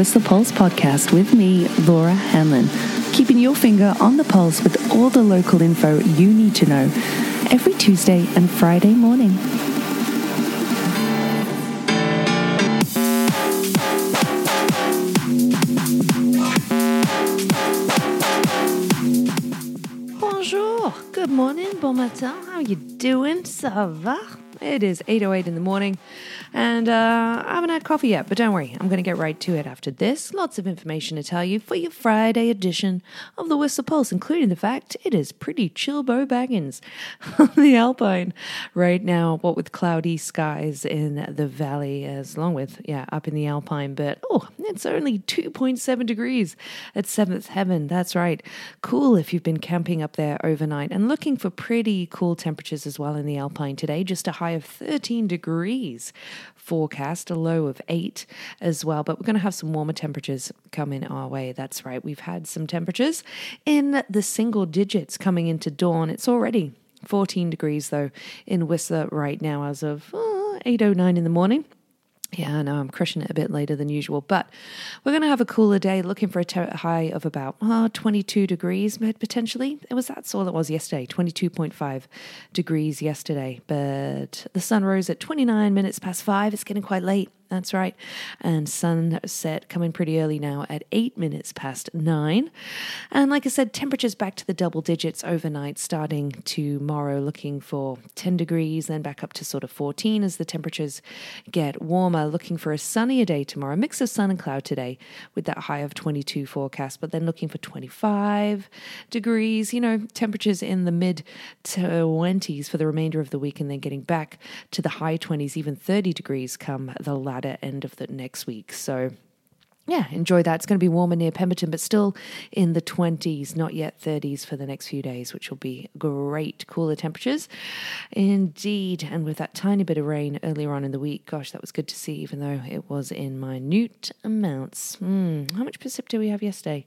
You're the Pulse podcast with me, Laura Hanlon, keeping your finger on the pulse with all the local info you need to know every Tuesday and Friday morning. Bonjour, good morning, bon matin. How you doing? Ça va? It is 8.08 in the morning and uh, I haven't had coffee yet, but don't worry, I'm going to get right to it after this. Lots of information to tell you for your Friday edition of the Whistler Pulse, including the fact it is pretty chill Bo Baggins on the Alpine right now, what with cloudy skies in the valley, as long with, yeah, up in the Alpine, but oh, it's only 2.7 degrees at Seventh Heaven. That's right. Cool if you've been camping up there overnight and looking for pretty cool temperatures as well in the Alpine today, just a high of 13 degrees forecast, a low of eight as well. But we're going to have some warmer temperatures coming our way. That's right. We've had some temperatures in the single digits coming into dawn. It's already 14 degrees though in Whistler right now as of uh, oh, 8.09 in the morning. Yeah, I know I'm crushing it a bit later than usual, but we're going to have a cooler day, looking for a te- high of about oh, 22 degrees potentially. It was that's all it was yesterday, 22.5 degrees yesterday. But the sun rose at 29 minutes past five. It's getting quite late. That's right. And sunset coming pretty early now at eight minutes past nine. And like I said, temperatures back to the double digits overnight, starting tomorrow, looking for 10 degrees, then back up to sort of 14 as the temperatures get warmer. Looking for a sunnier day tomorrow, mix of sun and cloud today with that high of 22 forecast, but then looking for 25 degrees, you know, temperatures in the mid 20s for the remainder of the week, and then getting back to the high 20s, even 30 degrees come the latter end of the next week. So yeah, enjoy that. It's going to be warmer near Pemberton, but still in the 20s, not yet 30s for the next few days, which will be great. Cooler temperatures indeed. And with that tiny bit of rain earlier on in the week, gosh, that was good to see, even though it was in minute amounts. Mm, how much precip did we have yesterday?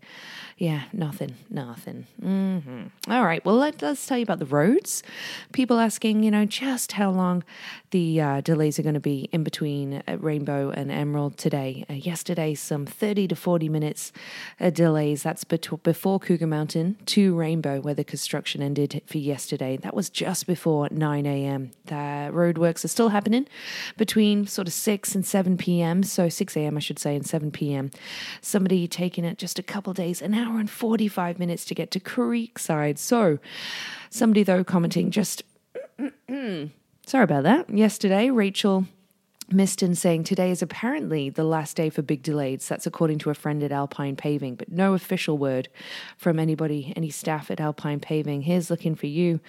Yeah, nothing, nothing. Mm-hmm. All right, well, let, us tell you about the roads. People asking, you know, just how long the uh, delays are going to be in between uh, Rainbow and Emerald today. Uh, yesterday, some 30 to 40 minutes uh, delays. That's before Cougar Mountain to Rainbow, where the construction ended for yesterday. That was just before 9 a.m. The roadworks are still happening between sort of 6 and 7 p.m. So 6 a.m., I should say, and 7 p.m. Somebody taking it just a couple days, an hour and 45 minutes to get to Creekside. So somebody, though, commenting just. Sorry about that. Yesterday, Rachel Miston saying today is apparently the last day for big delays. That's according to a friend at Alpine Paving, but no official word from anybody, any staff at Alpine Paving. Here's looking for you,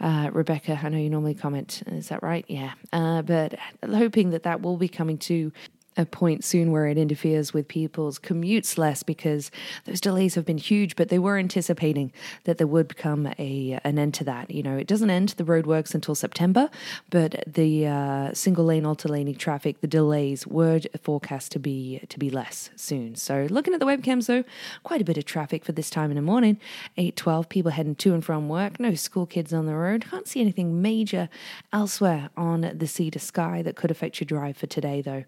uh, Rebecca. I know you normally comment. Is that right? Yeah. Uh, but hoping that that will be coming to a point soon where it interferes with people's commutes less because those delays have been huge, but they were anticipating that there would come a an end to that. You know, it doesn't end the roadworks until September, but the uh, single lane alternating traffic, the delays were forecast to be to be less soon. So looking at the webcams though, quite a bit of traffic for this time in the morning. Eight twelve people heading to and from work. No school kids on the road. Can't see anything major elsewhere on the sea to sky that could affect your drive for today though.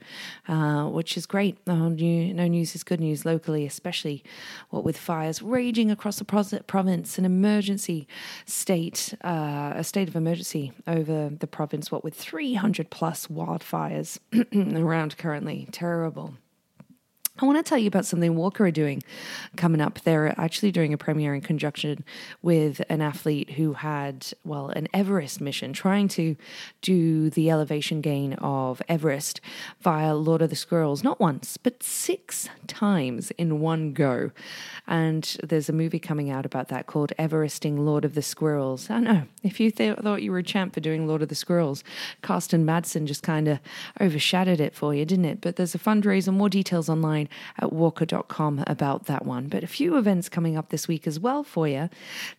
Uh, which is great. Oh, new, no news is good news locally, especially what with fires raging across the province, an emergency state, uh, a state of emergency over the province, what with 300 plus wildfires around currently. Terrible. I want to tell you about something WORCA are doing coming up. They're actually doing a premiere in conjunction with an athlete who had, well, an Everest mission, trying to do the elevation gain of Everest via Lord of the Squirrels, not once, but six times in one go. And there's a movie coming out about that called Everesting Lord of the Squirrels. I know, if you th- thought you were a champ for doing Lord of the Squirrels, Carsten Madsen just kind of overshadowed it for you, didn't it? But there's a fundraiser, more details online at worca.com about that one. But a few events coming up this week as well for you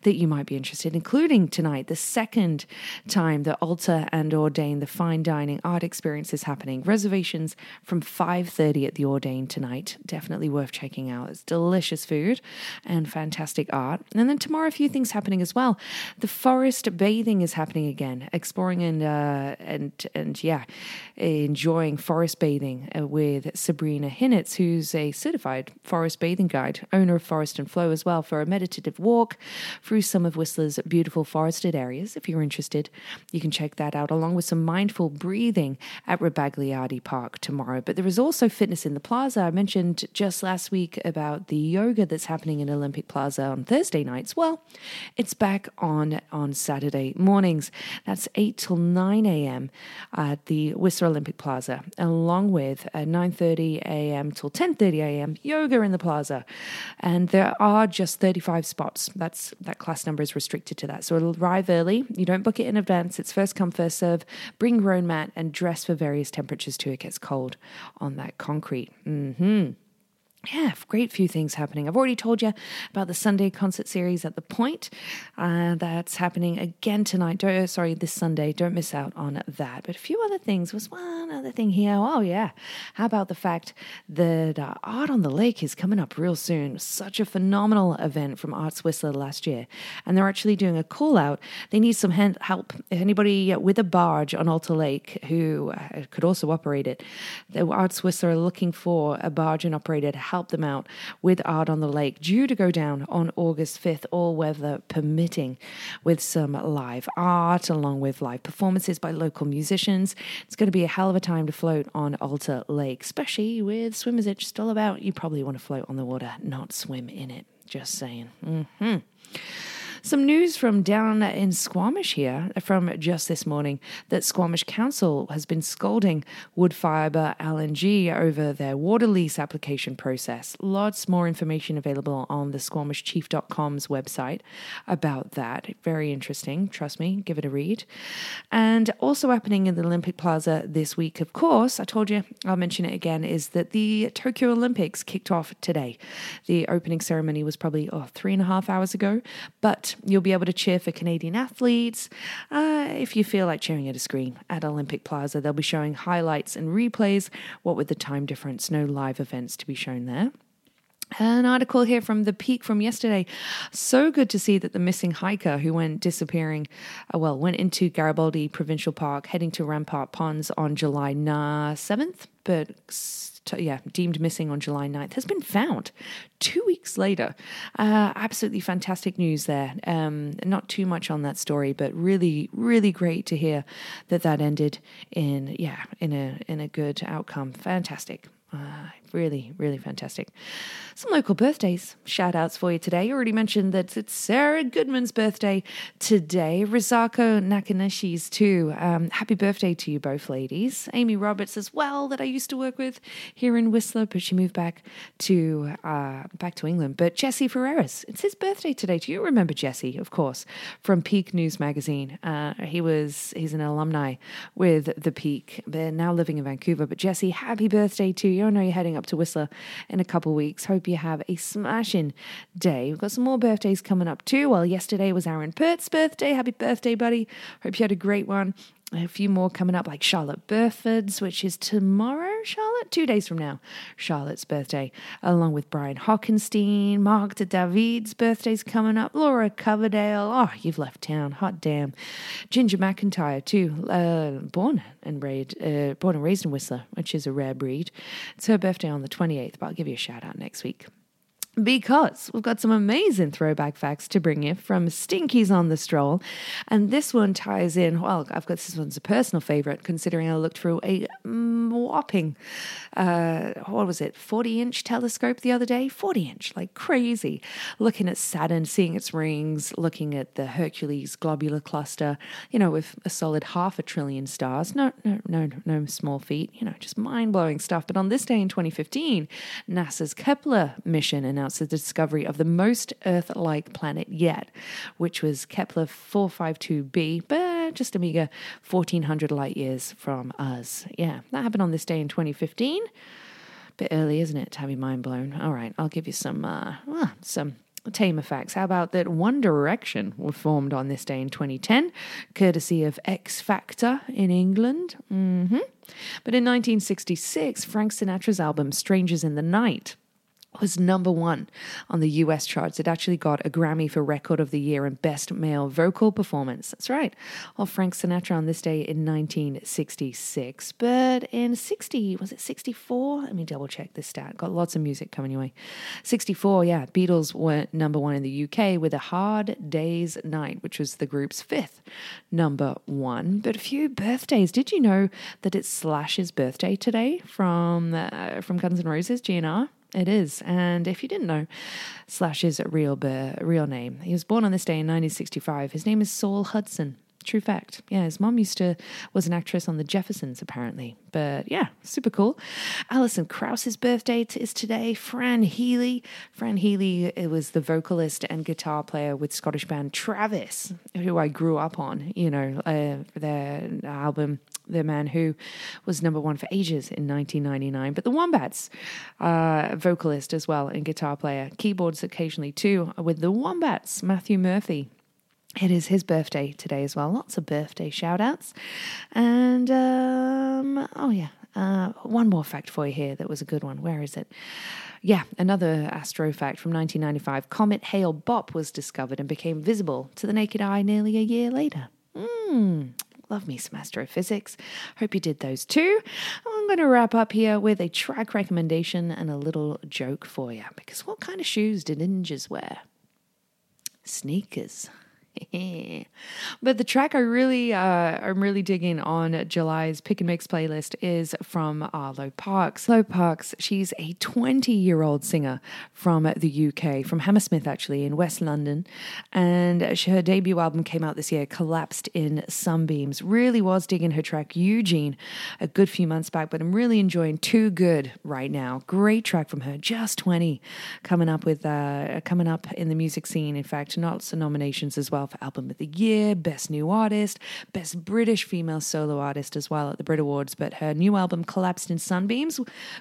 that you might be interested, in, including tonight, the second time the Alta and Audain, the fine dining art experience is happening. Reservations from 5.30 at the Audain tonight. Definitely worth checking out. It's delicious food and fantastic art. And then tomorrow, a few things happening as well. The forest bathing is happening again, exploring and, uh, and, and yeah, enjoying forest bathing uh, with Sabrina Hinnitz, who's a certified forest bathing guide, owner of Forest and Flow as well, for a meditative walk through some of Whistler's beautiful forested areas. If you're interested, you can check that out, along with some mindful breathing at Rebagliati Park tomorrow. But there is also fitness in the plaza. I mentioned just last week about the yoga that's happening in Olympic Plaza on Thursday nights. Well, it's back on on Saturday mornings. That's 8 till 9 a.m. at the Whistler Olympic Plaza, along with uh, 9:30 a.m. till 10:30 a.m. yoga in the plaza. And there are just 35 spots. That's that class number is restricted to that. So it'll arrive early. You don't book it in advance. It's first come first serve. Bring your own mat and dress for various temperatures too. It gets cold on that concrete. Mhm yeah, great few things happening. I've already told you about the Sunday concert series at the Point. Uh, that's happening again tonight. Don't, uh, sorry, this Sunday. Don't miss out on that. But a few other things. Was one other thing here. Oh yeah, how about the fact that uh, Art on the Lake is coming up real soon? Such a phenomenal event from Arts Whistler last year, and they're actually doing a call out. They need some help. Anybody with a barge on Alta Lake who uh, could also operate it. The Arts Whistler are looking for a barge and operator to help them out with Art on the Lake, due to go down on August 5th, all weather permitting, with some live art along with live performances by local musicians. It's going to be a hell of a time to float on Alta Lake, especially with Swimmers Itch still about. You probably want to float on the water, not swim in it. Just saying. Mm-hmm. Some news from down in Squamish here from just this morning that Squamish Council has been scolding Woodfibre LNG over their water lease application process. Lots more information available on the squamishchief.com's website about that. Very interesting. Trust me, give it a read. And also happening in the Olympic Plaza this week, of course, I told you, I'll mention it again, is that the Tokyo Olympics kicked off today. The opening ceremony was probably oh, three and a half hours ago, but you'll be able to cheer for Canadian athletes. Uh, if you feel like cheering at a screen at Olympic Plaza, they'll be showing highlights and replays. What with the time difference, no live events to be shown there. An article here from the Pique from yesterday. So good to see that the missing hiker who went disappearing, uh, well, went into Garibaldi Provincial Park, heading to Rampart Ponds on July 7th, but yeah, deemed missing on July 9th, has been found two weeks later. Uh, absolutely fantastic news there. Um, not too much on that story, but really, really great to hear that that ended in yeah in a in a good outcome. Fantastic. Uh, really, really fantastic. Some local birthdays, shout outs for you today. You already mentioned that it's Sarah Goodman's birthday today. Rizako Nakanishi's too. Um, happy birthday to you both, ladies. Amy Roberts as well, that I used to work with here in Whistler, but she moved back to uh, back to England. But Jesse Ferreras, it's his birthday today. Do you remember Jesse? Of course, from Pique News magazine. Uh, he was he's an alumni with the Pique. They're now living in Vancouver. But Jesse, happy birthday to you. I know you're heading up to Whistler in a couple weeks. Hope you have a smashing day. We've got some more birthdays coming up too. Well, yesterday was Aaron Pert's birthday. Happy birthday, buddy. Hope you had a great one a few more coming up, like Charlotte Burford's, which is tomorrow, Charlotte, two days from now, Charlotte's birthday, along with Brian Hockenstein, Mark de David's birthday's coming up, Laura Coverdale, oh, you've left town, hot damn, Ginger McIntyre too, uh, born and raised, uh, born and raised in Whistler, which is a rare breed. It's her birthday on the 28th, but I'll give you a shout out next week because we've got some amazing throwback facts to bring you from Stinkies on the Stroll. And this one ties in, well, I've got this one's a personal favorite, considering I looked through a whopping, uh, what was it, 40 inch telescope the other day? 40 inch, like crazy. Looking at Saturn, seeing its rings, looking at the Hercules globular cluster, you know, with a solid half a trillion stars. No, no, no, no small feat, you know, just mind blowing stuff. But on this day in 2015, NASA's Kepler mission announced the discovery of the most Earth like planet yet, which was Kepler 452b, but just a meager 1400 light years from us. Yeah, that happened on this day in 2015. Bit early, isn't it, to have your mind blown? All right, I'll give you some uh, well, some tame effects. How about that One Direction were formed on this day in 2010, courtesy of X Factor in England? Mm-hmm. But in 1966, Frank Sinatra's album Strangers in the Night was number one on the US charts. It actually got a Grammy for Record of the Year and Best Male Vocal Performance. That's right. of Frank Sinatra on this day in 1966. But in 60, was it 64? Let me double check this stat. Got lots of music coming your way. 64, yeah. Beatles were number one in the UK with A Hard Day's Night, which was the group's fifth number one. But a few birthdays. Did you know that it's Slash's birthday today from, uh, from Guns N' Roses, GNR? It is. And if you didn't know, Slash's real real name. He was born on this day in 1965. His name is Saul Hudson. True fact. Yeah, his mom used to was an actress on The Jeffersons, apparently. But yeah, super cool. Alison Krauss's birthday is today. Fran Healy. Fran Healy it was the vocalist and guitar player with Scottish band Travis, who I grew up on. You know, uh, their album the man who was number one for ages in 1999. But the Wombats, uh, vocalist as well and guitar player, keyboards occasionally too, with the Wombats, Matthew Murphy. It is his birthday today as well. Lots of birthday shout outs. And, um, oh yeah, uh, one more fact for you here that was a good one. Where is it? Yeah, another astro fact from 1995. Comet Hale Bopp was discovered and became visible to the naked eye nearly a year later. Hmm. Love me some astrophysics. Hope you did those too. I'm going to wrap up here with a track recommendation and a little joke for you. Because what kind of shoes did ninjas wear? Sneakers. but the track I really, uh, I'm really digging on July's pick and mix playlist is from Arlo Parks. Lo Parks, she's a 20 year old singer from the UK, from Hammersmith actually, in West London. And she, her debut album came out this year, Collapsed in Sunbeams. Really was digging her track Eugene a good few months back, but I'm really enjoying Too Good right now. Great track from her, just 20, coming up with, uh, coming up in the music scene. In fact, lots of nominations as well Album of the Year, Best New Artist, Best British Female Solo Artist as well at the Brit Awards. But her new album, Collapsed in Sunbeams,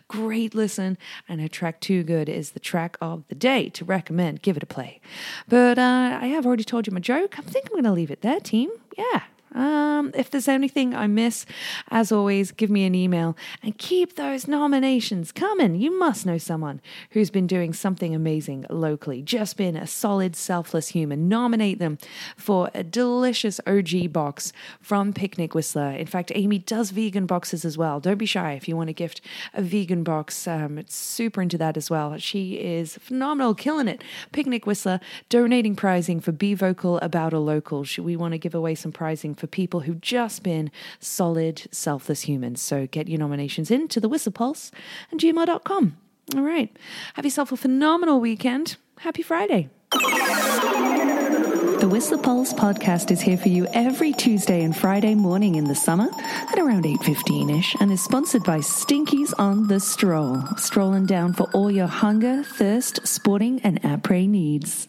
great listen. And her track Too Good is the track of the day to recommend. Give it a play. But uh, I have already told you my joke. I think I'm going to leave it there, team. Yeah. Um, if there's anything I miss, as always, give me an email and keep those nominations coming. You must know someone who's been doing something amazing locally, just been a solid, selfless human. Nominate them for a delicious OG box from Picnic Whistler. In fact, Amy does vegan boxes as well. Don't be shy if you want to gift a vegan box. Um, it's super into that as well. She is phenomenal, killing it. Picnic Whistler donating prizing for Be Vocal About a Local. Should we want to give away some prizing for people who've just been solid, selfless humans. So get your nominations in to the Whistle Pulse and gmail.com. All right. Have yourself a phenomenal weekend. Happy Friday. The Whistler Pulse podcast is here for you every Tuesday and Friday morning in the summer at around 8.15ish and is sponsored by Stinkies on the Stroll. Strolling down for all your hunger, thirst, sporting and après needs.